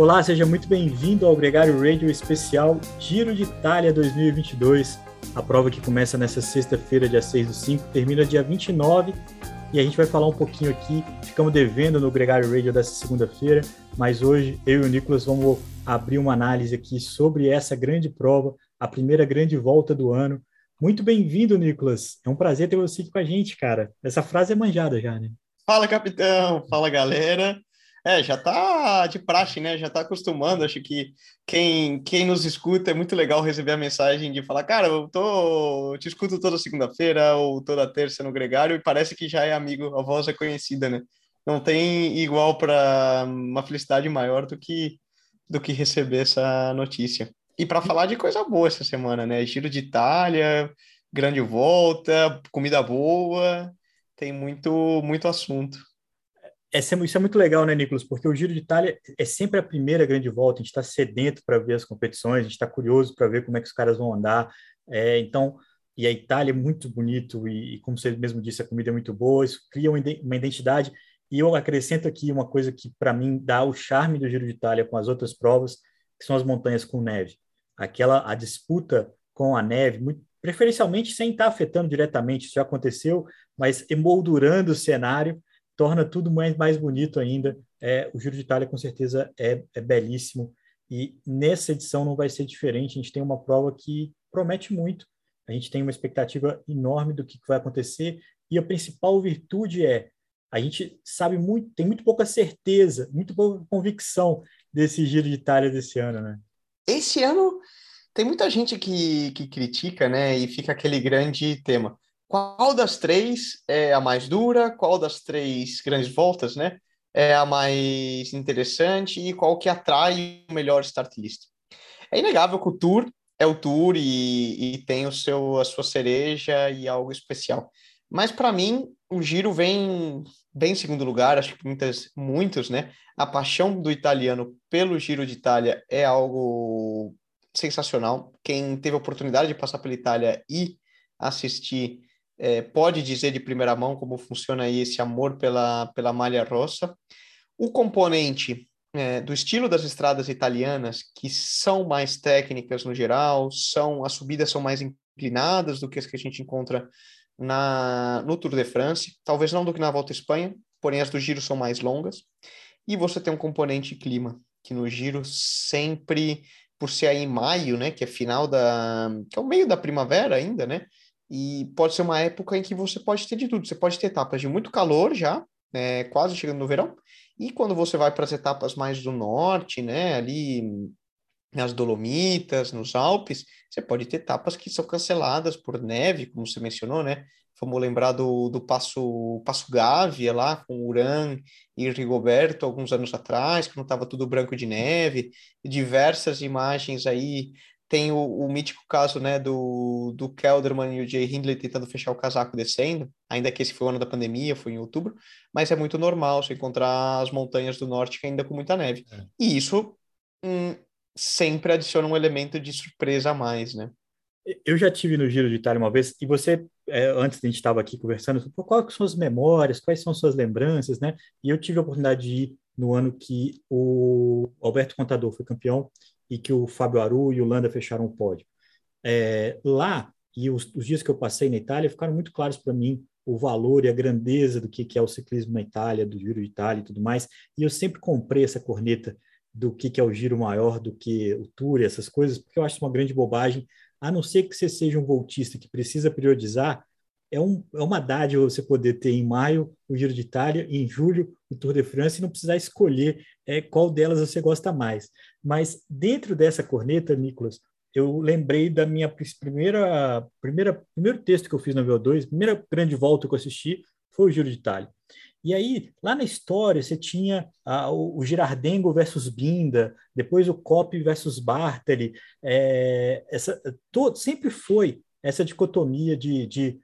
Olá, seja muito bem-vindo ao Gregário Radio Especial Giro de Itália 2022. A prova que começa nessa sexta-feira, dia 6 do 5, termina dia 29 e a gente vai falar um pouquinho aqui. Ficamos devendo no Gregário Radio dessa segunda-feira, mas hoje eu e o Nicolas vamos abrir uma análise aqui sobre essa grande prova, a primeira grande volta do ano. Muito bem-vindo, Nicolas. É um prazer ter você aqui com a gente, cara. Essa frase é manjada já, né? Fala, capitão. Fala, galera. É, já tá de praxe, né? Já tá acostumando. Acho que quem, quem nos escuta é muito legal receber a mensagem de falar, cara, eu tô, te escuto toda segunda-feira ou toda terça no Gregário e parece que já é amigo, a voz é conhecida, né? Não tem igual para uma felicidade maior do que do que receber essa notícia. E para falar de coisa boa essa semana, né? Giro de Itália, grande volta, comida boa, tem muito muito assunto é, isso é muito legal, né, Nicolas? Porque o Giro de Itália é sempre a primeira grande volta. A gente está sedento para ver as competições, a gente está curioso para ver como é que os caras vão andar. É, então, e a Itália é muito bonito e, e, como você mesmo disse, a comida é muito boa. Isso cria uma identidade. E eu acrescento aqui uma coisa que para mim dá o charme do Giro de Itália com as outras provas, que são as montanhas com neve. Aquela a disputa com a neve, muito, preferencialmente sem estar tá afetando diretamente, isso já aconteceu, mas emoldurando o cenário torna tudo mais, mais bonito ainda. É, o Giro de Itália, com certeza, é, é belíssimo. E nessa edição não vai ser diferente. A gente tem uma prova que promete muito. A gente tem uma expectativa enorme do que vai acontecer. E a principal virtude é a gente sabe muito, tem muito pouca certeza, muito pouca convicção desse Giro de Itália desse ano, né? Esse ano tem muita gente que, que critica, né? E fica aquele grande tema qual das três é a mais dura, qual das três grandes voltas, né, é a mais interessante e qual que atrai o melhor start list. É inegável que o Tour é o Tour e, e tem o seu, a sua cereja e algo especial. Mas para mim, o Giro vem bem em segundo lugar, acho que muitas, muitos, né? A paixão do italiano pelo Giro de Itália é algo sensacional. Quem teve a oportunidade de passar pela Itália e assistir é, pode dizer de primeira mão como funciona esse amor pela, pela malha rossa. O componente é, do estilo das estradas italianas, que são mais técnicas no geral, são as subidas são mais inclinadas do que as que a gente encontra na, no Tour de France, talvez não do que na Volta à Espanha, porém as do Giro são mais longas. E você tem um componente clima, que no Giro sempre, por ser aí em maio, né, que é final da, que é o meio da primavera ainda, né, e pode ser uma época em que você pode ter de tudo. Você pode ter etapas de muito calor já, né, quase chegando no verão. E quando você vai para as etapas mais do norte, né, ali nas Dolomitas, nos Alpes, você pode ter etapas que são canceladas por neve, como você mencionou, né? Vamos lembrar do, do Passo, Passo Gávea lá com Uran e Rigoberto alguns anos atrás, que não estava tudo branco de neve, diversas imagens aí tem o, o, mítico caso né, do, do Kelderman e o Jay Hindley tentando fechar o casaco descendo, ainda que esse foi o ano da pandemia, foi em outubro, mas é muito normal você encontrar as montanhas do norte ainda com muita neve. É. E isso hum, sempre adiciona um elemento de surpresa a mais, né? Eu já tive no Giro de Itália uma vez, e você, é, antes a gente estava aqui conversando, quais são as memórias, quais são suas lembranças, né? E eu tive a oportunidade de ir no ano que o Alberto Contador foi campeão, e que o Fábio Aru e o Landa fecharam o pódio. É, lá, e os, os, dias que eu passei na Itália, ficaram muito claros para mim o valor e a grandeza do que, que é o ciclismo na Itália, do Giro de Itália e tudo mais. E eu sempre comprei essa corneta do que, que é o giro maior do que o Tour, essas coisas, porque eu acho uma grande bobagem, a não ser que você seja um voltista que precisa priorizar, é, um, é uma dádiva você poder ter em maio o Giro de Itália, em julho o Tour de France e não precisar escolher é, qual delas você gosta mais. Mas dentro dessa corneta, Nicolas, eu lembrei da minha primeira, primeira primeiro texto que eu fiz na VO2, primeira grande volta que eu assisti foi o Giro de Itália. E aí, lá na história, você tinha ah, o, Girardengo versus Binda, depois o Cop versus Bartali. É, essa, sempre foi essa dicotomia de, de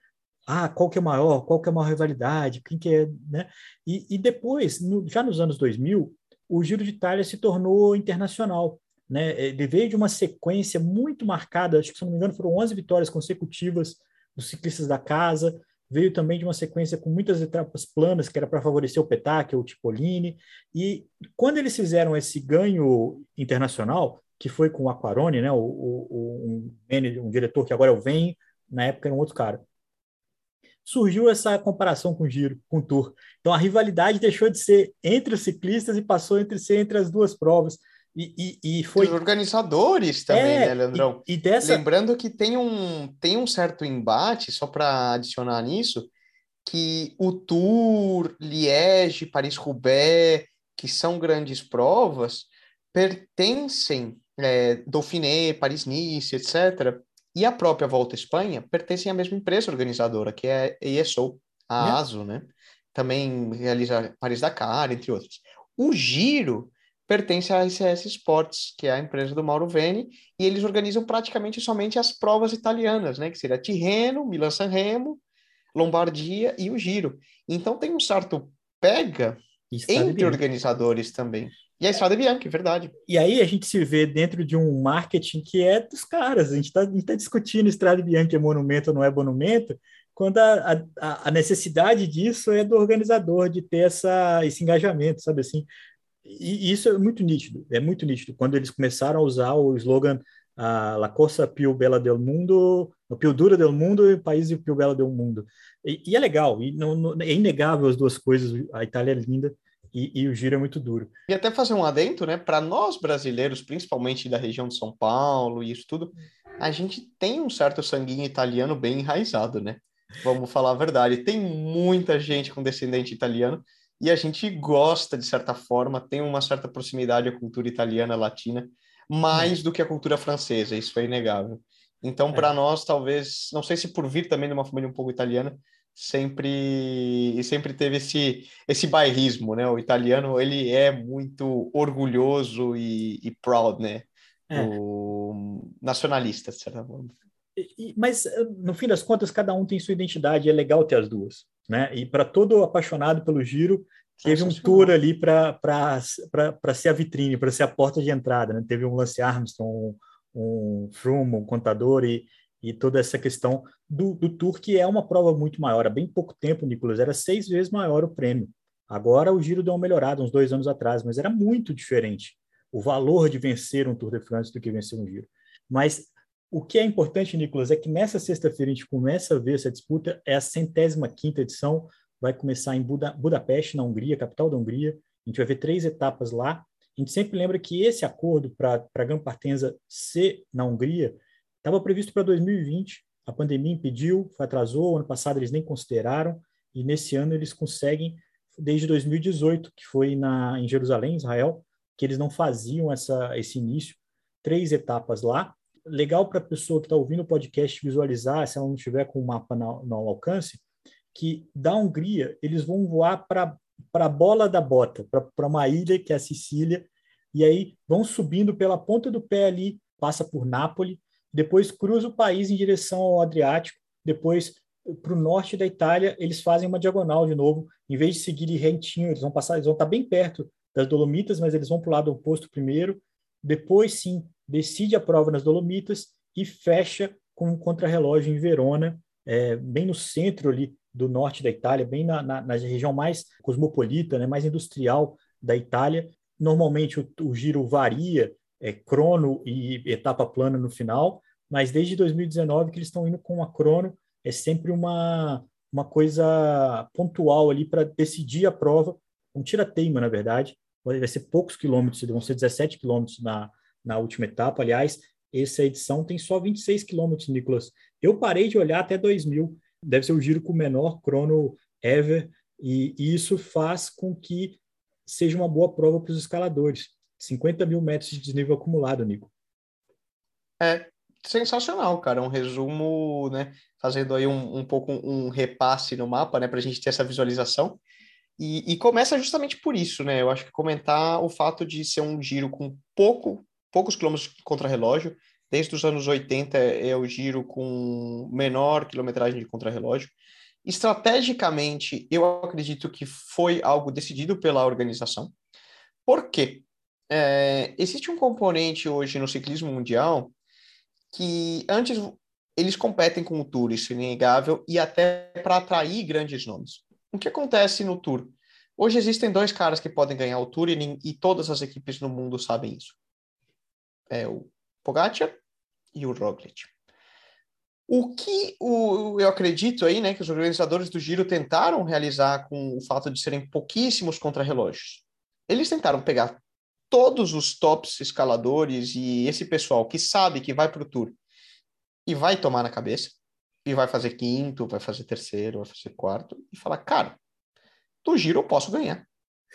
ah, qual que é maior, qual que é a maior rivalidade, quem que é, né? E, e depois, no, já nos anos 2000, o Giro de Itália se tornou internacional, né? Ele veio de uma sequência muito marcada, acho que se não me engano foram 11 vitórias consecutivas dos ciclistas da casa, veio também de uma sequência com muitas etapas planas, que era para favorecer o Petacchi ou o Cipollini, e quando eles fizeram esse ganho internacional, que foi com o Aquarone, né, o, o, um, um, diretor que agora é o Vem, na época era um outro cara, surgiu essa comparação com o Giro, com o Tour. Então a rivalidade deixou de ser entre os ciclistas e passou entre ser entre as duas provas. E, e, e foi. Os organizadores também, é, né, Leandrão? E, e dessa... Lembrando que tem um, tem um certo embate, só para adicionar nisso, que o Tour, Liège, Paris-Roubaix, que são grandes provas, pertencem, é, Dauphiné, Paris-Nice, etc., e a própria Volta à Espanha pertencem à mesma empresa organizadora, que é a ESO, a é. ASO, né? Também realiza Paris-Dakar, entre outros. O Giro pertence à ICS Sports, que é a empresa do Mauro Veni, e eles organizam praticamente somente as provas italianas, né, que seria Tirreno, Milan-San Remo, Lombardia e o Giro. Então tem um certo pega entre organizadores também. E a Estrada Bianca, é verdade. E aí a gente se vê dentro de um marketing que é dos caras. A gente está tá discutindo Estrada Bianca é monumento ou não é monumento, quando a, a, a, necessidade disso é do organizador de ter essa, esse engajamento, sabe assim? E isso é muito nítido, é muito nítido. Quando eles começaram a usar o slogan a La Corsa Più Bella del Mundo, o Più Dura del Mundo e o País Più Bella del Mundo. E, e é legal, e não, não, é inegável as duas coisas, a Itália é linda e, e o giro é muito duro. E até fazer um adendo, né, para nós brasileiros, principalmente da região de São Paulo e isso tudo, a gente tem um certo sanguinho italiano bem enraizado, né? Vamos falar a verdade. Tem muita gente com descendente italiano e a gente gosta, de certa forma, tem uma certa proximidade à cultura italiana, latina, mais do que a cultura francesa, isso é inegável. Então, é. para nós, talvez, não sei se por vir também de uma família um pouco italiana, sempre sempre teve esse esse bairrismo, né? O italiano ele é muito orgulhoso e, e proud, né? É. O nacionalista, de certa forma. Mas no fim das contas, cada um tem sua identidade. É legal ter as duas né? E para todo apaixonado pelo giro, teve um tour ali para ser a vitrine, para ser a porta de entrada, né? Teve um Lance Armstrong, um, um Froome, um contador e, e toda essa questão do, do tour, que é uma prova muito maior. Há bem pouco tempo, Nicolas, era seis vezes maior o prêmio. Agora o giro deu uma melhorada, uns dois anos atrás, mas era muito diferente o valor de vencer um Tour de France do que vencer um giro. Mas o que é importante, Nicolas, é que nessa sexta-feira a gente começa a ver essa disputa, é a centésima quinta edição, vai começar em Buda, Budapeste, na Hungria, capital da Hungria. A gente vai ver três etapas lá. A gente sempre lembra que esse acordo para Gran Partenza ser na Hungria estava previsto para 2020. A pandemia impediu, atrasou. Ano passado eles nem consideraram. E nesse ano eles conseguem, desde 2018, que foi na, em Jerusalém, Israel, que eles não faziam essa, esse início. Três etapas lá legal para a pessoa que está ouvindo o podcast visualizar, se ela não estiver com o mapa no, no alcance, que da Hungria eles vão voar para a bola da bota, para uma ilha que é a Sicília, e aí vão subindo pela ponta do pé ali, passa por Nápoles, depois cruza o país em direção ao Adriático, depois para o norte da Itália eles fazem uma diagonal de novo, em vez de seguir rentinho, eles vão passar, eles vão estar tá bem perto das Dolomitas, mas eles vão para o lado oposto primeiro, depois sim decide a prova nas Dolomitas e fecha com um contrarrelógio em Verona, é, bem no centro ali do norte da Itália, bem na, na, na região mais cosmopolita, né, mais industrial da Itália. Normalmente o, o giro varia, é, crono e etapa plana no final, mas desde 2019 que eles estão indo com a crono, é sempre uma, uma coisa pontual ali para decidir a prova, um tira-teima, na verdade, vai ser poucos quilômetros, vão ser 17 quilômetros na, na última etapa. Aliás, essa edição tem só 26 quilômetros, Nicolas. Eu parei de olhar até 2000, deve ser o giro com o menor crono ever, e, e isso faz com que seja uma boa prova para os escaladores. 50 mil metros de desnível acumulado, Nico. É sensacional, cara. Um resumo, né? Fazendo aí um, um pouco um repasse no mapa, né? Para a gente ter essa visualização. E, e, começa justamente por isso, né? Eu acho que comentar o fato de ser um giro com pouco poucos quilômetros contra-relógio. Desde os anos 80 é o giro com menor quilometragem de contra-relógio. Estrategicamente, eu acredito que foi algo decidido pela organização. Por quê? É, existe um componente hoje no ciclismo mundial que antes eles competem com o Tour, isso é inegável, e até para atrair grandes nomes. O que acontece no Tour? Hoje existem dois caras que podem ganhar o Tour e, e todas as equipes no mundo sabem isso. É o Pogacar e o Roglic. O que o, eu acredito aí, né, que os organizadores do Giro tentaram realizar com o fato de serem pouquíssimos contrarrelógios. Eles tentaram pegar todos os tops escaladores e esse pessoal que sabe que vai para o Tour e vai tomar na cabeça, e vai fazer quinto, vai fazer terceiro, vai fazer quarto, e falar, cara, do giro eu posso ganhar.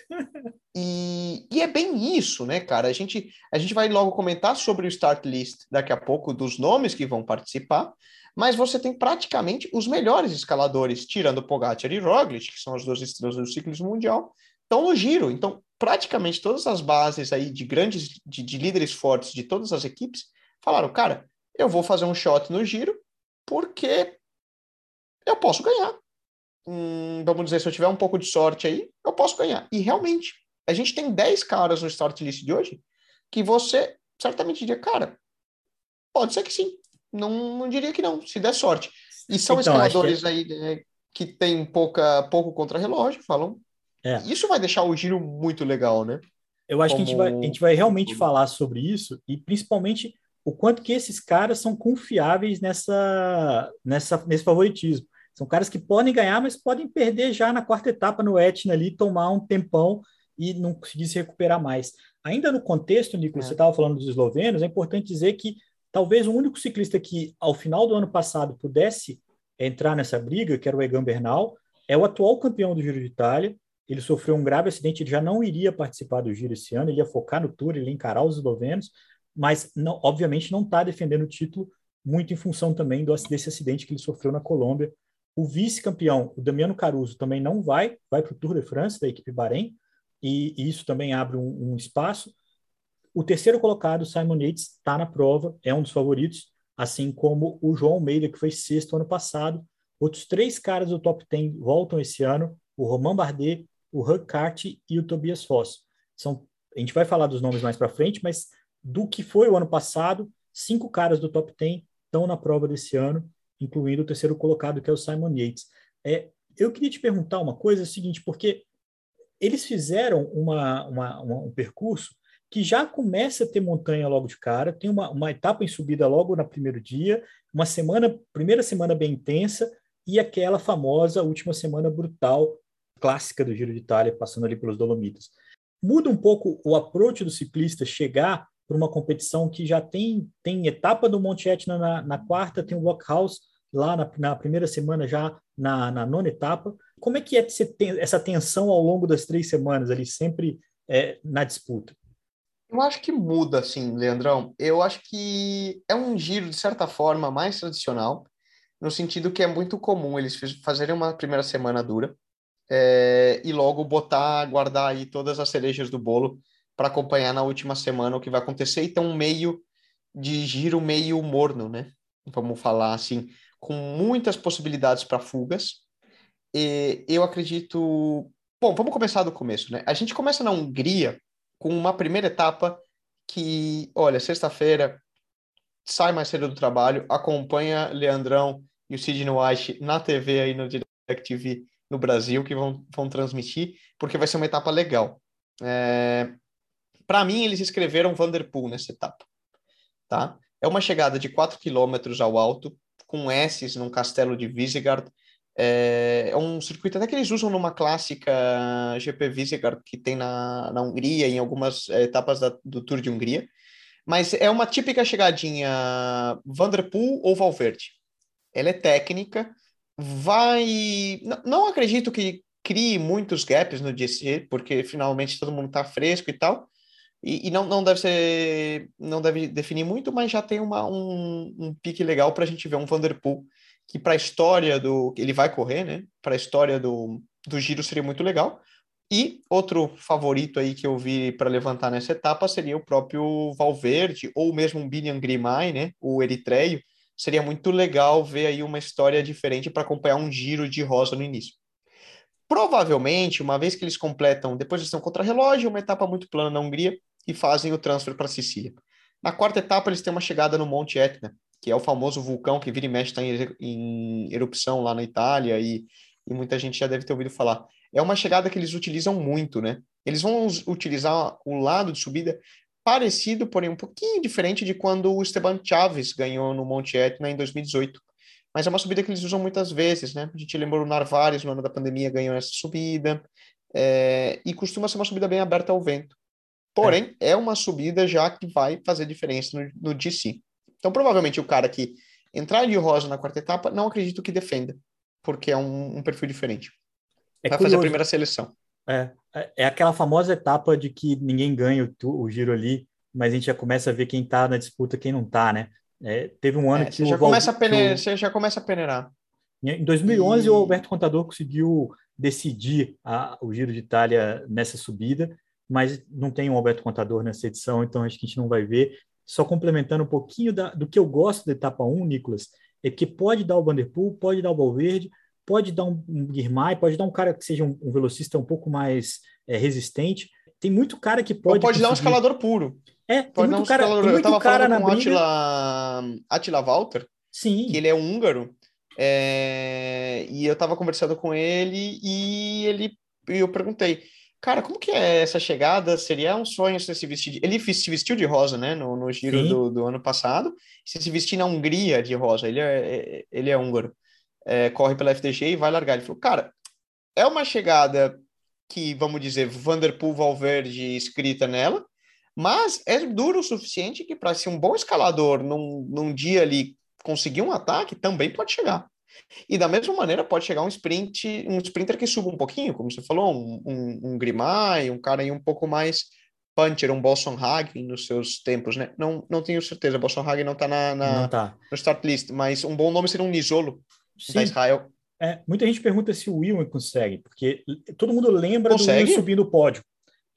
e, e, é bem isso, né, cara? A gente, a gente vai logo comentar sobre o start list daqui a pouco dos nomes que vão participar, mas você tem praticamente os melhores escaladores, tirando Pogacar e Roglic, que são as duas estrelas do ciclismo mundial, estão no giro. Então, praticamente todas as bases aí de grandes, de, de líderes fortes de todas as equipes falaram, cara, eu vou fazer um shot no giro porque eu posso ganhar. Hum, vamos dizer, se eu tiver um pouco de sorte aí, eu posso ganhar. E realmente, a gente tem 10 caras no start list de hoje que você certamente diria, cara, pode ser que sim. Não, não diria que não, se der sorte. E são então, escaladores que... Aí né, que tem pouca, pouco contra-relógio, falam. É. Isso vai deixar o giro muito legal, né? Eu acho Como... que a gente, vai, a gente vai realmente falar sobre isso e principalmente o quanto que esses caras são confiáveis nessa, nessa, nesse favoritismo. São caras que podem ganhar, mas podem perder já na quarta etapa no Etna ali, tomar um tempão e não conseguir se recuperar mais. Ainda no contexto, Nicolas, é. você estava falando dos eslovenos, é importante dizer que talvez o único ciclista que, ao final do ano passado, pudesse entrar nessa briga, que era o Egan Bernal, é o atual campeão do Giro de Itália. Ele sofreu um grave acidente, ele já não iria participar do Giro esse ano, ele ia focar no Tour, ele ia encarar os eslovenos, mas não, obviamente não está defendendo o título muito em função também do, desse acidente que ele sofreu na Colômbia. O vice-campeão, o Damiano Caruso, também não vai, vai para o Tour de France da equipe Bahrein, e, e isso também abre um, um, espaço. O terceiro colocado, Simon Yates, está na prova, é um dos favoritos, assim como o João Almeida, que foi sexto ano passado. Outros três caras do top 10 voltam esse ano, o Romain Bardet, o Hug Kart e o Tobias Foss. São, a gente vai falar dos nomes mais para frente, mas do que foi o ano passado, cinco caras do top 10 estão na prova desse ano, incluindo o terceiro colocado, que é o Simon Yates. É, eu queria te perguntar uma coisa, é o seguinte, porque eles fizeram uma, uma, uma, um percurso que já começa a ter montanha logo de cara, tem uma, uma etapa em subida logo no primeiro dia, uma semana, primeira semana bem intensa, e aquela famosa última semana brutal, clássica do Giro de Itália, passando ali pelos Dolomitas. Muda um pouco o approach do ciclista chegar para uma competição que já tem, tem etapa do Monte Etna na, na quarta, tem o Walkhouse lá na, na, primeira semana, já na, na, nona etapa. Como é que é essa tensão ao longo das três semanas ali, sempre é, na disputa? Eu acho que muda, assim, Leandrão. Eu acho que é um giro, de certa forma, mais tradicional, no sentido que é muito comum eles fazerem uma primeira semana dura é, e logo botar, guardar aí todas as cerejas do bolo para acompanhar na última semana o que vai acontecer. Então, meio de giro meio morno, né? Vamos falar assim, com muitas possibilidades para fugas. E eu acredito. Bom, vamos começar do começo, né? A gente começa na Hungria com uma primeira etapa que, olha, sexta-feira sai mais cedo do trabalho, acompanha Leandrão e o Sidney White na TV aí no DirecTV no Brasil, que vão, vão transmitir, porque vai ser uma etapa legal. É, para mim, eles escreveram Vanderpool nessa etapa, tá? É uma chegada de 4 quilômetros ao alto, com S's num castelo de Visegrad. É, é, um circuito até que eles usam numa clássica GP Visegrad que tem na, na Hungria, em algumas etapas da, do Tour de Hungria. Mas é uma típica chegadinha Vanderpool ou Valverde. Ela é técnica, vai... Não, não acredito que crie muitos gaps no DC, porque finalmente todo mundo está fresco e tal, e, e, não, não deve ser, não deve definir muito, mas já tem uma, um, um pique legal para a gente ver um Vanderpool que para a história do ele vai correr, né? Para a história do, do giro seria muito legal. E outro favorito aí que eu vi para levantar nessa etapa seria o próprio Valverde ou mesmo um Biniam Grimay, né? O eritreio. Seria muito legal ver aí uma história diferente para acompanhar um giro de rosa no início. Provavelmente, uma vez que eles completam, depois eles estão contra relógio, uma etapa muito plana na Hungria, e fazem o transfer para Sicília. Na quarta etapa, eles têm uma chegada no Monte Etna, que é o famoso vulcão que vira e mexe está em, em, erupção lá na Itália e, e muita gente já deve ter ouvido falar. É uma chegada que eles utilizam muito, né? Eles vão utilizar o lado de subida parecido, porém um pouquinho diferente de quando o Esteban Chaves ganhou no Monte Etna em 2018. Mas é uma subida que eles usam muitas vezes, né? A gente lembrou o Narvares no ano da pandemia ganhou essa subida, é, e costuma ser uma subida bem aberta ao vento. Porém, é, é uma subida já que vai fazer diferença no, no DC. Então, provavelmente, o cara que entrar de rosa na quarta etapa, não acredito que defenda, porque é um, um perfil diferente. É vai curioso. fazer a primeira seleção. É, é, é aquela famosa etapa de que ninguém ganha o, o giro ali, mas a gente já começa a ver quem está na disputa quem não está, né? É, teve um ano é, que você já, começa a peneirar, você já começa a peneirar. Em 2011, e... o Alberto Contador conseguiu decidir a, o Giro de Itália nessa subida, mas não tem um Alberto Contador nessa edição, então acho que a gente não vai ver. Só complementando um pouquinho da, do que eu gosto da etapa 1, Nicolas, é que pode dar o Vanderpool, pode dar o Valverde, pode dar um, um Guirmay, pode dar um cara que seja um, um velocista um pouco mais é, resistente. Tem muito cara que pode. Ou pode conseguir... dar um escalador puro. É, tem muito cara, tem muito eu tava cara falando com Attila, Attila Walter, Sim. que ele é húngaro, é... e eu tava conversando com ele e ele e eu perguntei, cara, como que é essa chegada? Seria um sonho você se vestir de... Ele se vestiu de rosa, né, no, no giro do, do, ano passado, se se vestir na Hungria de rosa, ele é, é ele é húngaro, é, corre pela FDG e vai largar. Ele falou, cara, é uma chegada que, vamos dizer, Vanderpool Valverde escrita nela, mas é duro o suficiente que para ser um bom escalador num, num dia ali conseguir um ataque também pode chegar. E da mesma maneira pode chegar um sprint, um sprinter que suba um pouquinho, como você falou, um, um, um Grimay, um cara aí um pouco mais puncher, um Boston Hagen nos seus tempos, né? Não, não tenho certeza, Boston Hagen não está na, na tá. no start list, mas um bom nome seria um Nisolo Sim. da Israel. É, muita gente pergunta se o William consegue, porque todo mundo lembra consegue? do William subindo o pódio.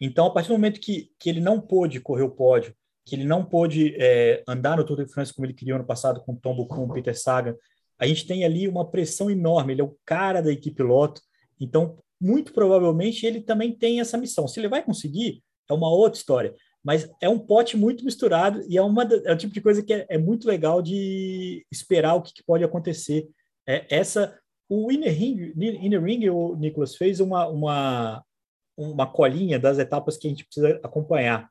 Então, a partir do momento que, que ele não pôde correr o pódio, que ele não pôde é, andar no Tour de France como ele queria ano passado com com o Peter Sagan, a gente tem ali uma pressão enorme. Ele é o cara da equipe Loto, então, muito provavelmente, ele também tem essa missão. Se ele vai conseguir, é uma outra história. Mas é um pote muito misturado e é, uma, é o tipo de coisa que é, é muito legal de esperar o que, que pode acontecer. É, essa o Inner Ring, Inner Ring o Nicolas fez uma, uma, uma colinha das etapas que a gente precisa acompanhar.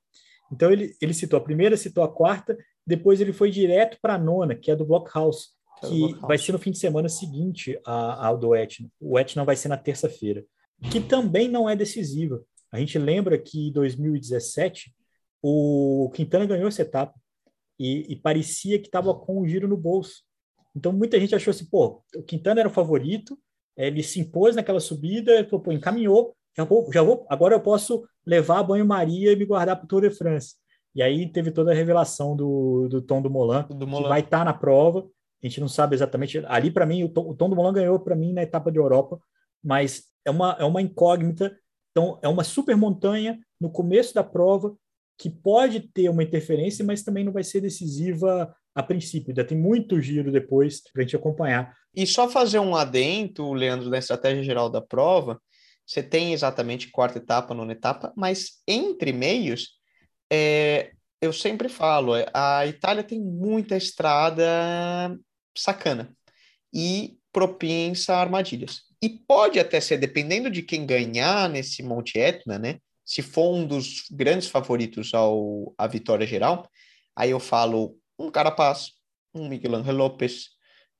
Então, ele, ele citou a primeira, citou a quarta, depois ele foi direto para a nona, que é do Blockhouse, é que Blockhouse. vai ser no fim de semana seguinte ao do Etna. O Etna vai ser na terça-feira, que também não é decisiva. A gente lembra que em 2017 o Quintana ganhou essa etapa e, e parecia que estava com o giro no bolso. Então muita gente achou assim, pô, o Quintana era o favorito, ele se impôs naquela subida, pô, encaminhou, já vou, já vou, agora eu posso levar a banho-maria e me guardar para o Tour de France. E aí teve toda a revelação do, do Tom do Molan, do Molan. que vai estar tá na prova. A gente não sabe exatamente. Ali, para mim, o Tom, o Tom do Molan ganhou para mim na etapa de Europa, mas é uma, é uma incógnita. Então, é uma super montanha no começo da prova que pode ter uma interferência, mas também não vai ser decisiva a princípio. Ainda tem muito giro depois para a gente acompanhar. E só fazer um adendo, Leandro, da estratégia geral da prova, você tem exatamente quarta etapa, nona etapa, mas entre meios, é, eu sempre falo, é, a Itália tem muita estrada sacana e propensa a armadilhas. E pode até ser, dependendo de quem ganhar nesse Monte Etna, né? Se for um dos grandes favoritos ao, à vitória geral, aí eu falo um Carapaz, um Miguel Angel Lopes,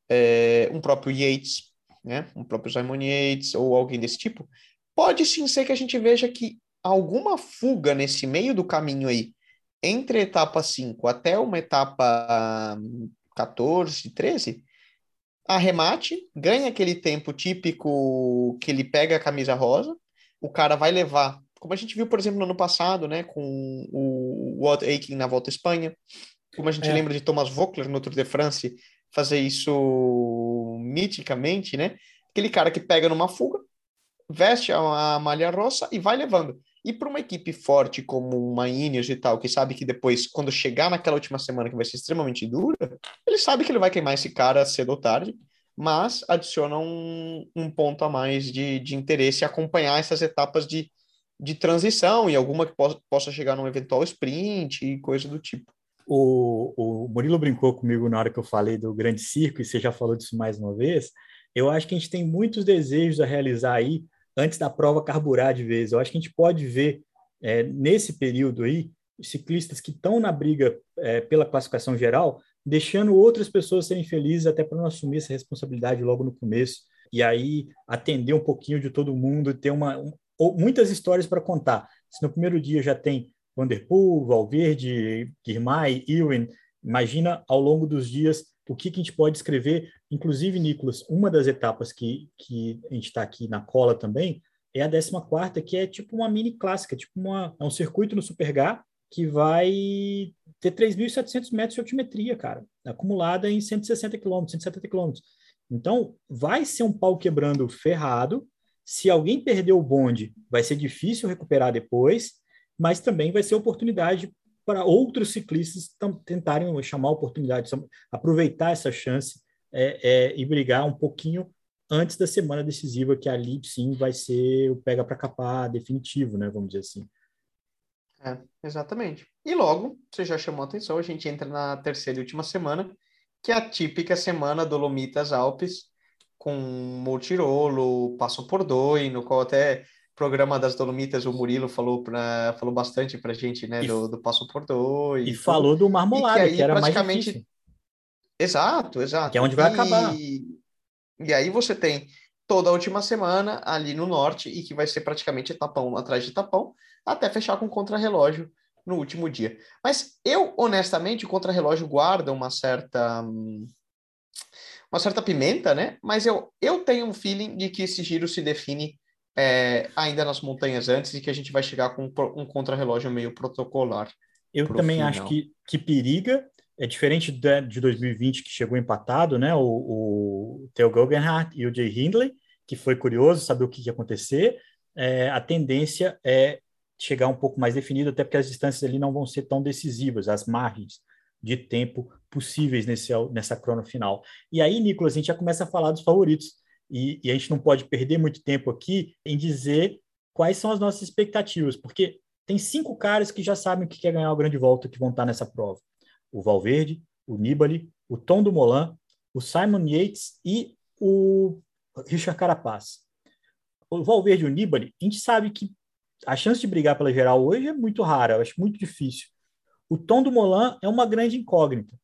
é, um próprio Yates, né? Um próprio Simon Yates ou alguém desse tipo, Pode sim ser que a gente veja que alguma fuga nesse meio do caminho aí, entre a etapa 5 até uma etapa 14, 13, arremate, ganha aquele tempo típico que ele pega a camisa rosa, o cara vai levar, como a gente viu, por exemplo, no ano passado, né, com o Walt Aiken na Volta à Espanha, como a gente é. lembra de Thomas Voeckler no Tour de France fazer isso miticamente, né? Aquele cara que pega numa fuga, veste a, malha roça e vai levando. E para uma equipe forte como uma Ineos e tal, que sabe que depois, quando chegar naquela última semana que vai ser extremamente dura, ele sabe que ele vai queimar esse cara cedo ou tarde, mas adiciona um, um ponto a mais de, de interesse acompanhar essas etapas de, de transição e alguma que possa, possa chegar num eventual sprint e coisa do tipo. O, o Murilo brincou comigo na hora que eu falei do grande circo, e você já falou disso mais uma vez. Eu acho que a gente tem muitos desejos a realizar aí antes da prova carburar de vez. Eu acho que a gente pode ver é, nesse período aí ciclistas que estão na briga é, pela classificação geral, deixando outras pessoas serem felizes até para não assumir essa responsabilidade logo no começo e aí atender um pouquinho de todo mundo, ter uma um, muitas histórias para contar. Se no primeiro dia já tem Vanderpool, Valverde, Guirmay, Ewan, imagina ao longo dos dias o que, que a gente pode escrever. Inclusive, Nicolas, uma das etapas que, que a gente está aqui na cola também é a 14 que é tipo uma mini clássica, tipo uma, é um circuito no Super G que vai ter 3.700 metros de altimetria, cara, acumulada em 160 km, 170 km. Então, vai ser um pau quebrando ferrado. Se alguém perder o bonde, vai ser difícil recuperar depois, mas também vai ser oportunidade para outros ciclistas tentarem chamar a oportunidade, aproveitar essa chance é, é, e brigar um pouquinho antes da semana decisiva, que ali sim vai ser o pega para capar definitivo, né? Vamos dizer assim. É, exatamente. E logo, você já chamou a atenção, a gente entra na terceira e última semana, que é a típica semana Dolomitas Alpes, com Montirolo, Passo por Doi, no qual até programa das Dolomitas, o Murilo falou, pra, falou bastante pra gente, né, do, do Passo por Doi. E, e falou do Marmolada, que, que, era mais difícil. Exato, exato. Que é onde vai e... acabar. E aí você tem toda a última semana ali no norte e que vai ser praticamente etapão atrás de etapão, até fechar com contrarrelógio no último dia. Mas eu, honestamente, o contrarrelógio guarda uma certa uma certa pimenta, né? Mas eu, eu tenho um feeling de que esse giro se define é, ainda nas montanhas antes e que a gente vai chegar com um contrarrelógio meio protocolar. Eu também final. acho que, que periga. É diferente de, de 2020, que chegou empatado, né? O, o Theo Guggenhardt e o Jay Hindley, que foi curioso saber o que ia acontecer. É, a tendência é chegar um pouco mais definido, até porque as distâncias ali não vão ser tão decisivas, as margens de tempo possíveis nesse, nessa crono final. E aí, Nicolas, a gente já começa a falar dos favoritos. E, e, a gente não pode perder muito tempo aqui em dizer quais são as nossas expectativas, porque tem cinco caras que já sabem o que quer ganhar o grande volta que vão estar nessa prova: o Valverde, o Nibali, o Tom Dumoulin, o Simon Yates e o Richard Carapaz. O Valverde e o Nibali, a gente sabe que a chance de brigar pela geral hoje é muito rara, eu acho muito difícil. O Tom do Molan é uma grande incógnita.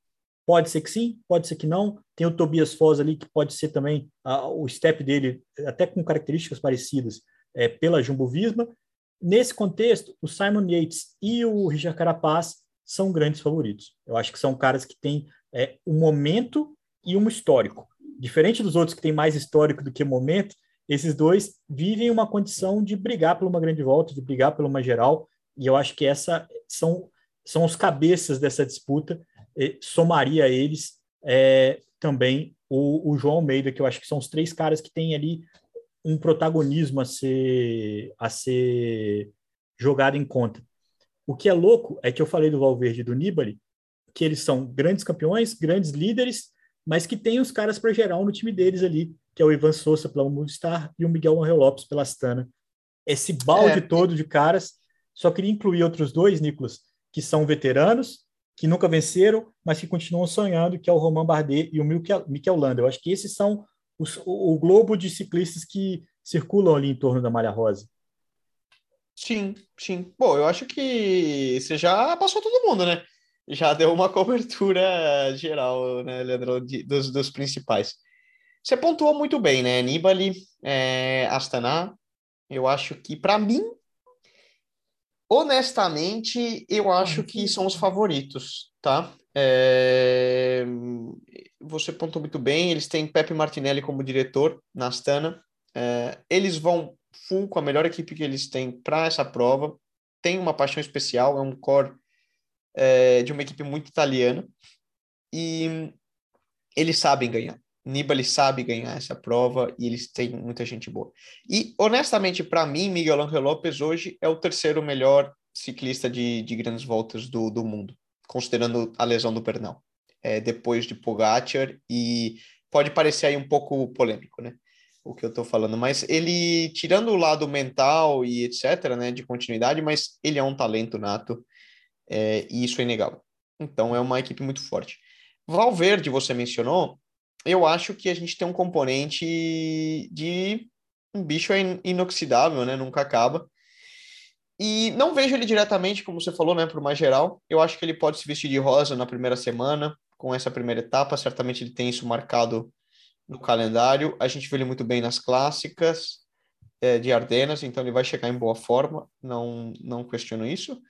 Pode ser que sim, pode ser que não. Tem o Tobias Foz ali, que pode ser também o step dele, até com características parecidas, é, pela Jumbo Visma. Nesse contexto, o Simon Yates e o Richard Carapaz são grandes favoritos. Eu acho que são caras que têm é, um momento e um histórico. Diferente dos outros que têm mais histórico do que momento, esses dois vivem uma condição de brigar por uma grande volta, de brigar por uma geral, e eu acho que essa são, são os cabeças dessa disputa, somaria a eles é, também o, o, João Almeida, que eu acho que são os três caras que têm ali um protagonismo a ser, a ser jogado em conta. O que é louco é que eu falei do Valverde e do Nibali, que eles são grandes campeões, grandes líderes, mas que tem os caras para geral no time deles ali, que é o Ivan Souza pela Movistar e o Miguel Angel Lopes pela Astana. Esse balde é. todo de caras. Só queria incluir outros dois, Nicolas, que são veteranos, que nunca venceram, mas que continuam sonhando, que é o Romain Bardet e o Mikel Landa. Eu acho que esses são os, o, o globo de ciclistas que circulam ali em torno da Malha Rosa. Sim, sim. Bom, eu acho que você já passou todo mundo, né? já deu uma cobertura geral, né, Leandro, de, dos, dos principais. Você pontuou muito bem, né? Nibali, é, Astana. Eu acho que, para mim, honestamente, eu acho que são os favoritos, tá? É... Você pontuou muito bem. Eles têm Pepe Martinelli como diretor na Astana. É... Eles vão full com a melhor equipe que eles têm para essa prova. Tem uma paixão especial, é um core é, de uma equipe muito italiana e eles sabem ganhar. Nibali sabe ganhar essa prova e eles têm muita gente boa. E, honestamente, para mim, Miguel Angel Lopes hoje é o terceiro melhor ciclista de, de grandes voltas do, do mundo, considerando a lesão do pernão. É, depois de Pogacar e pode parecer aí um pouco polêmico, né? O que eu tô falando, mas ele, tirando o lado mental e etc, né, de continuidade, mas ele é um talento nato é, e isso é inegável. Então é uma equipe muito forte. Valverde, você mencionou, eu acho que a gente tem um componente de um bicho inoxidável, né? Nunca acaba. E não vejo ele diretamente, como você falou, né, para o mais geral. Eu acho que ele pode se vestir de rosa na primeira semana, com essa primeira etapa. Certamente ele tem isso marcado no calendário. A gente vê ele muito bem nas clássicas é, de Ardenas, então ele vai chegar em boa forma, não, não questiono isso.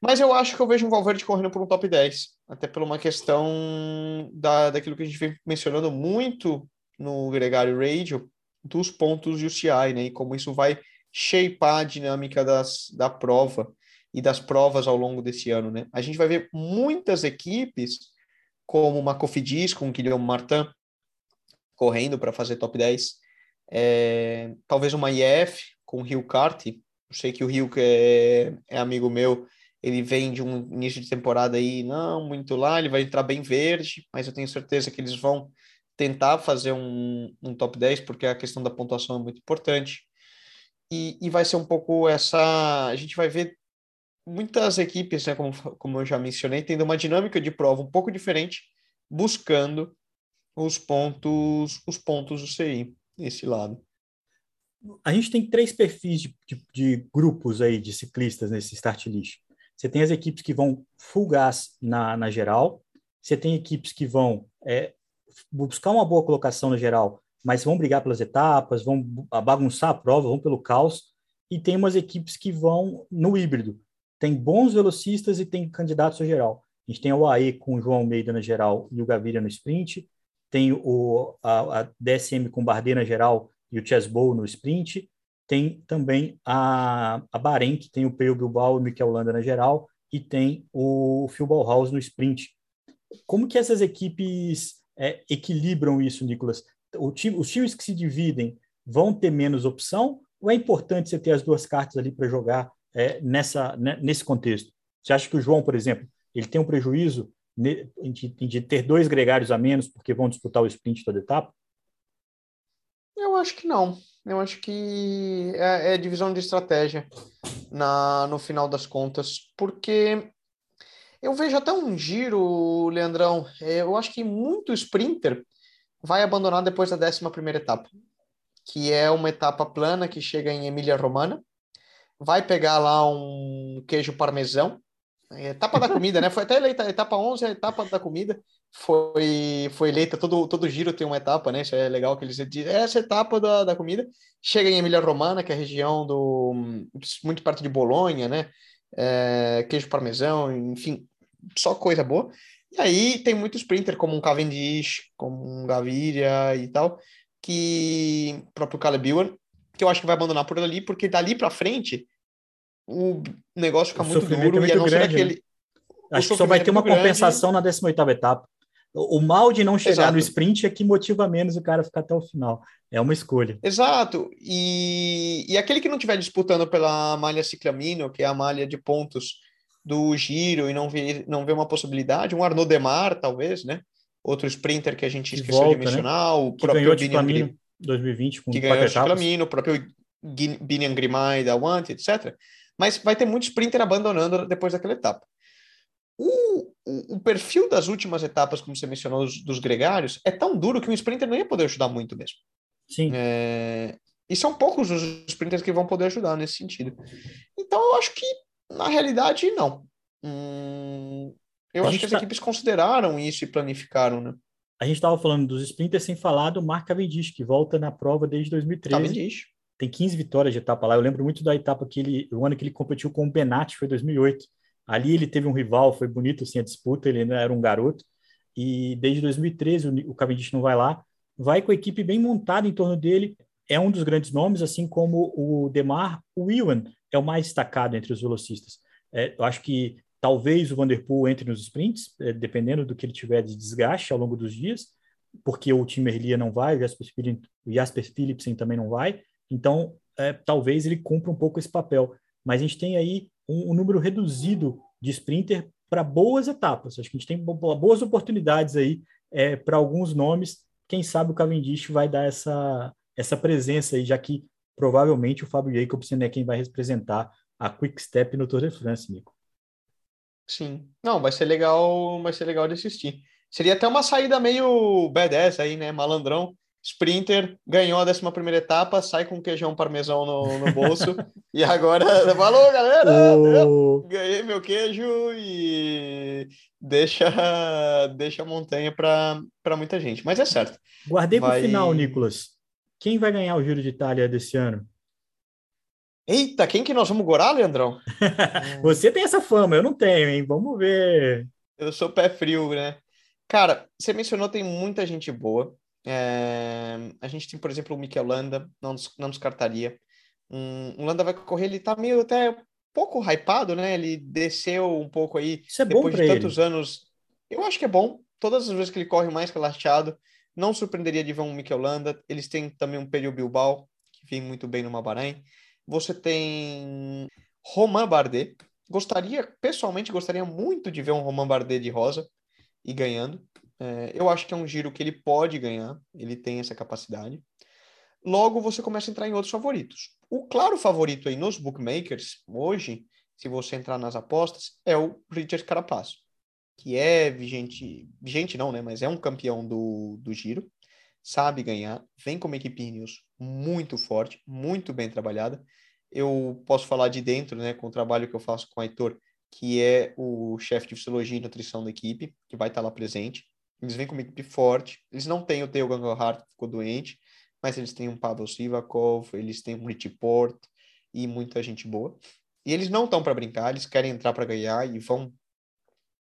Mas eu acho que eu vejo um Valverde correndo por um top 10, até por uma questão da, daquilo que a gente vem mencionando muito no Gregário Radio, dos pontos de UCI, né? E como isso vai shapear a dinâmica das, da prova e das provas ao longo desse ano, né? A gente vai ver muitas equipes, como uma Cofidis com o Guilherme Martin, correndo para fazer top 10, é, talvez uma IF com o Rio Kart, eu sei que o Rio, é, é amigo meu, ele vem de um início de temporada aí não muito lá, ele vai entrar bem verde, mas eu tenho certeza que eles vão tentar fazer um, um top 10, porque a questão da pontuação é muito importante. E, e vai ser um pouco essa. A gente vai ver muitas equipes, né, como, como eu já mencionei, tendo uma dinâmica de prova um pouco diferente, buscando os pontos, os pontos do CI nesse lado. A gente tem três perfis de, de, de grupos aí de ciclistas nesse start list. Você tem as equipes que vão full na, na geral, você tem equipes que vão é, buscar uma boa colocação na geral, mas vão brigar pelas etapas, vão bagunçar a prova, vão pelo caos, e tem umas equipes que vão no híbrido. Tem bons velocistas e tem candidatos a geral. A gente tem o AE com o João Almeida na geral e o Gaviria no sprint, tem o, a, a DSM com Bardet na geral e o Chesbow no sprint, tem também a, a Bahrein, que tem o Peu Bilbao e o Mikel Landa na geral, e tem o Phil Ballhaus no sprint. Como que essas equipes é, equilibram isso, Nicolas? Time, os times que se dividem vão ter menos opção ou é importante você ter as duas cartas ali para jogar é, nessa, né, nesse contexto? Você acha que o João, por exemplo, ele tem um prejuízo de, de ter dois gregários a menos porque vão disputar o sprint toda etapa? Eu acho que não. Eu acho que é, é divisão de estratégia na, no final das contas, porque eu vejo até um giro, Leandrão. É, eu acho que muito sprinter vai abandonar depois da 11 primeira etapa, que é uma etapa plana que chega em Emília Romana. Vai pegar lá um queijo parmesão, é, etapa da comida, né? Foi até eleita etapa 11, a etapa da comida. Foi, foi eleita, todo, todo giro tem uma etapa, né? Isso é legal que eles dizem. É essa etapa da, da comida chega em Emília Romana, que é a região do. muito perto de Bolonha, né? É, queijo parmesão, enfim, só coisa boa. E aí tem muito sprinter, como um Cavendish, como um Gaviria e tal, que. próprio Caleb Ewan, que eu acho que vai abandonar por ali, porque dali para frente o negócio fica o muito duro é muito e a não grande, ser aquele. Né? Acho que só vai ter uma compensação grande. na 18 etapa. O mal de não chegar Exato. no sprint é que motiva menos o cara ficar até o final. É uma escolha. Exato. E, e aquele que não estiver disputando pela malha ciclamino, que é a malha de pontos do giro, e não vê, não vê uma possibilidade, um Arnaud Demar, talvez, né? Outro sprinter que a gente esqueceu volta, de né? mencionar, né? o que próprio ganhou Binian 2020 com que ganhou o Ciclamino, o próprio Binian Grimay da Want, etc mas vai ter muito sprinter abandonando depois daquela etapa. Perfil das últimas etapas, como você mencionou, dos, dos, gregários, é tão duro que um sprinter não ia poder ajudar muito mesmo. Sim. É, e são poucos os sprinters que vão poder ajudar nesse sentido. Então, eu acho que, na realidade, não. Hum, eu acho que as tá... equipes consideraram isso e planificaram, né? A gente estava falando dos sprinters sem falar do Mark Cavendish, que volta na prova desde 2013. Cavendish tem 15 vitórias de etapa lá. Eu lembro muito da etapa que ele, o ano que ele competiu com o Benatti, foi 2008. Ali ele teve um rival, foi bonito assim a disputa, ele era um garoto. E desde 2013 o, o Cavendish não vai lá, vai com a equipe bem montada em torno dele. É um dos grandes nomes, assim como o Demar, o Ewan é o mais destacado entre os velocistas. É, eu acho que talvez o Vanderpool entre nos sprints, é, dependendo do que ele tiver de desgaste ao longo dos dias, porque o time Erlia não vai, o Jasper, o Jasper Philipsen também não vai, então, é, talvez ele cumpra um pouco esse papel. Mas a gente tem aí um, um número reduzido de sprinter para boas etapas. Acho que a gente tem boas oportunidades aí é, para alguns nomes. Quem sabe o Cavendish vai dar essa, essa presença aí, já que provavelmente o Fábio Jacobsen é quem vai representar a Quick Step no Tour de France, Nico. Sim. Não, vai ser legal, vai ser legal de assistir. Seria até uma saída meio B10 aí, né? Malandrão. Sprinter ganhou a 11 etapa, sai com queijão parmesão no, no bolso. e agora, falou, galera! Ganhei meu queijo e deixa, deixa a montanha para muita gente. Mas é certo. Guardei para o final, Nicolas. Quem vai ganhar o Giro de Itália desse ano? Eita, quem que nós vamos gorar, Leandrão? Você tem essa fama, eu não tenho, hein? Vamos ver. Eu sou pé frio, né? Cara, você mencionou tem muita gente boa. É... A gente tem, por exemplo, o Mikel Landa, não, não descartaria. Um, o Landa vai correr, ele tá meio até pouco hypado, né? Ele desceu um pouco aí é depois de tantos ele. anos. Eu acho que é bom. Todas as vezes que ele corre mais relaxado, não surpreenderia de ver um Mikel Landa. Eles têm também um Perio Bilbao, que vem muito bem no Bahrein. Você tem Romain Bardet. Gostaria, pessoalmente, gostaria muito de ver um Romain Bardet de rosa e ganhando. É, eu acho que é um giro que ele pode ganhar, ele tem essa capacidade. Logo, você começa a entrar em outros favoritos. O claro favorito aí nos bookmakers, hoje, se você entrar nas apostas, é o Richard Carapaz, que é vigente, vigente não, né? Mas é um campeão do, do giro, sabe ganhar, vem com uma equipe Ineos muito forte, muito bem trabalhada. Eu posso falar de dentro, né, com o trabalho que eu faço com o Heitor, que é o chefe de fisiologia e nutrição da equipe, que vai estar lá presente. Eles vêm com uma equipe forte. Eles não têm o Theo Gangohart, que ficou doente, mas eles têm um Pavel Sivakov, eles têm um Richie Port e muita gente boa. E eles não estão para brincar, eles querem entrar para ganhar e vão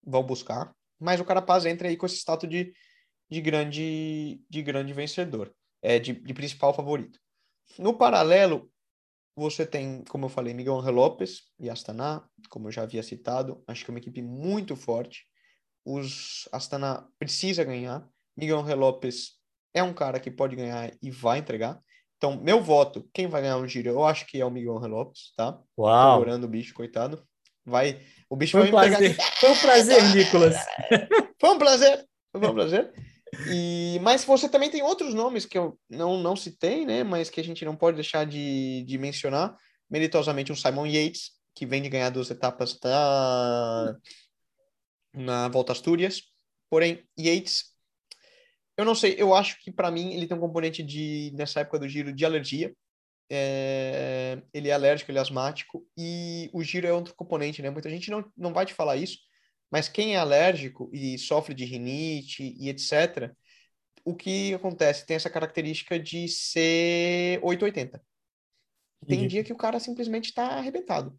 vão buscar. Mas o Carapaz entra aí com esse status de, de grande de grande vencedor, é de, de principal favorito. No paralelo, você tem, como eu falei, Miguel Angel Lopes e Astana, como eu já havia citado, acho que é uma equipe muito forte. Os Astana precisa ganhar. Miguel Angel Lopes é um cara que pode ganhar e vai entregar. Então, meu voto, quem vai ganhar o giro, eu acho que é o Miguel Angel Lopes, tá? Uau! Tô o bicho, coitado. Vai, o bicho foi um vai prazer. Foi um prazer, Nicolas. foi um prazer. Foi um prazer. E, mas você também tem outros nomes que eu não, não citei, né? Mas que a gente não pode deixar de, de mencionar. Meritosamente, um Simon Yates, que vem de ganhar duas etapas da, na Volta Astúrias. Porém, Yates, eu não sei, eu acho que para mim ele tem um componente de, nessa época do giro, de alergia. É, ele é alérgico, ele é asmático. E o giro é outro componente, né? Muita gente não, não vai te falar isso mas quem é alérgico e sofre de rinite e etc., o que acontece? Tem essa característica de ser 880. Tem dia que o cara simplesmente está arrebentado.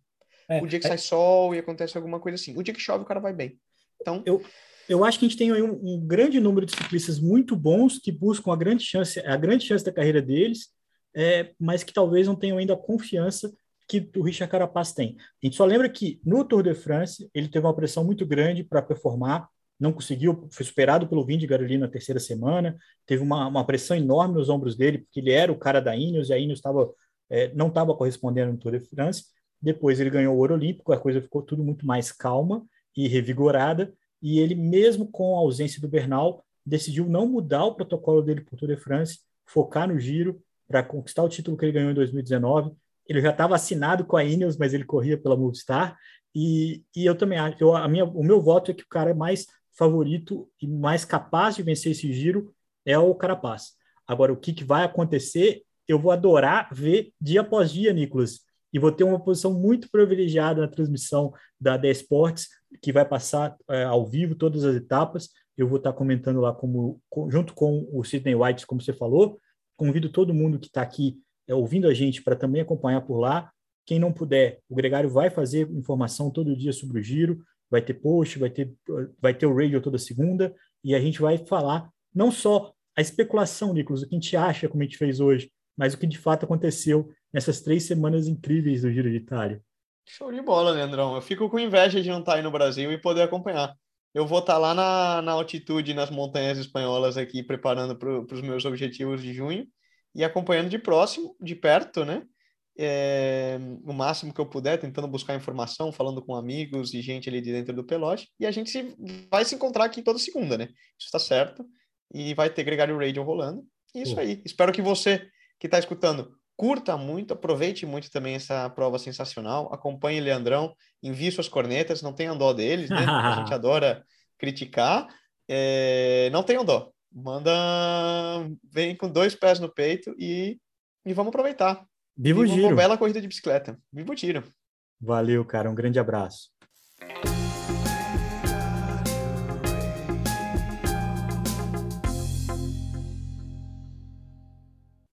É, o dia que é... sai sol e acontece alguma coisa assim. O dia que chove, o cara vai bem. Então. Eu, eu acho que a gente tem aí um, um, grande número de ciclistas muito bons que buscam a grande chance, a grande chance da carreira deles, é, mas que talvez não tenham ainda a confiança que o Richard Carapaz tem. A gente só lembra que no Tour de France ele teve uma pressão muito grande para performar, não conseguiu, foi superado pelo Vingegaard ali na terceira semana, teve uma, uma pressão enorme nos ombros dele, porque ele era o cara da Ineos e a Ineos tava, é, não estava correspondendo no Tour de France. Depois ele ganhou o ouro olímpico, a coisa ficou tudo muito mais calma e revigorada, e ele, mesmo com a ausência do Bernal, decidiu não mudar o protocolo dele o Tour de France, focar no giro para conquistar o título que ele ganhou em 2019 ele já estava assinado com a Ineos, mas ele corria pela Movistar. E, e eu também acho, eu, a minha, o meu voto é que o cara mais favorito e mais capaz de vencer esse giro é o Carapaz. Agora, o que, que vai acontecer, eu vou adorar ver dia após dia, Nicolas. E vou ter uma posição muito privilegiada na transmissão da The Sports, que vai passar é, ao vivo todas as etapas. Eu vou estar comentando lá como, junto com o Sidney White, como você falou. Convido todo mundo que está aqui é, ouvindo a gente para também acompanhar por lá. Quem não puder, o Gregário vai fazer informação todo dia sobre o giro, vai ter post, vai ter, vai ter o radio toda segunda, e a gente vai falar não só a especulação, Nicolas, o que a gente acha, como a gente fez hoje, mas o que de fato aconteceu nessas três semanas incríveis do Giro de Itália. Show de bola, Leandrão. Eu fico com inveja de não estar aí no Brasil e poder acompanhar. Eu vou estar lá na, na altitude, nas montanhas espanholas aqui, preparando para os meus objetivos de junho e acompanhando de próximo, de perto, né? É, o máximo que eu puder, tentando buscar informação, falando com amigos e gente ali de dentro do pelote. E a gente se, vai se encontrar aqui toda segunda, né? Isso está certo. E vai ter Gregário Radio rolando. E isso aí. Espero que você que está escutando curta muito, aproveite muito também essa prova sensacional, acompanhe Leandrão, envie suas cornetas, não tenham dó deles, né? A gente adora criticar, é... não tenham dó, manda, vem com dois pés no peito e, e vamos aproveitar. Viva o giro! Uma bela corrida de bicicleta. Viva o giro! Valeu, cara, um grande abraço.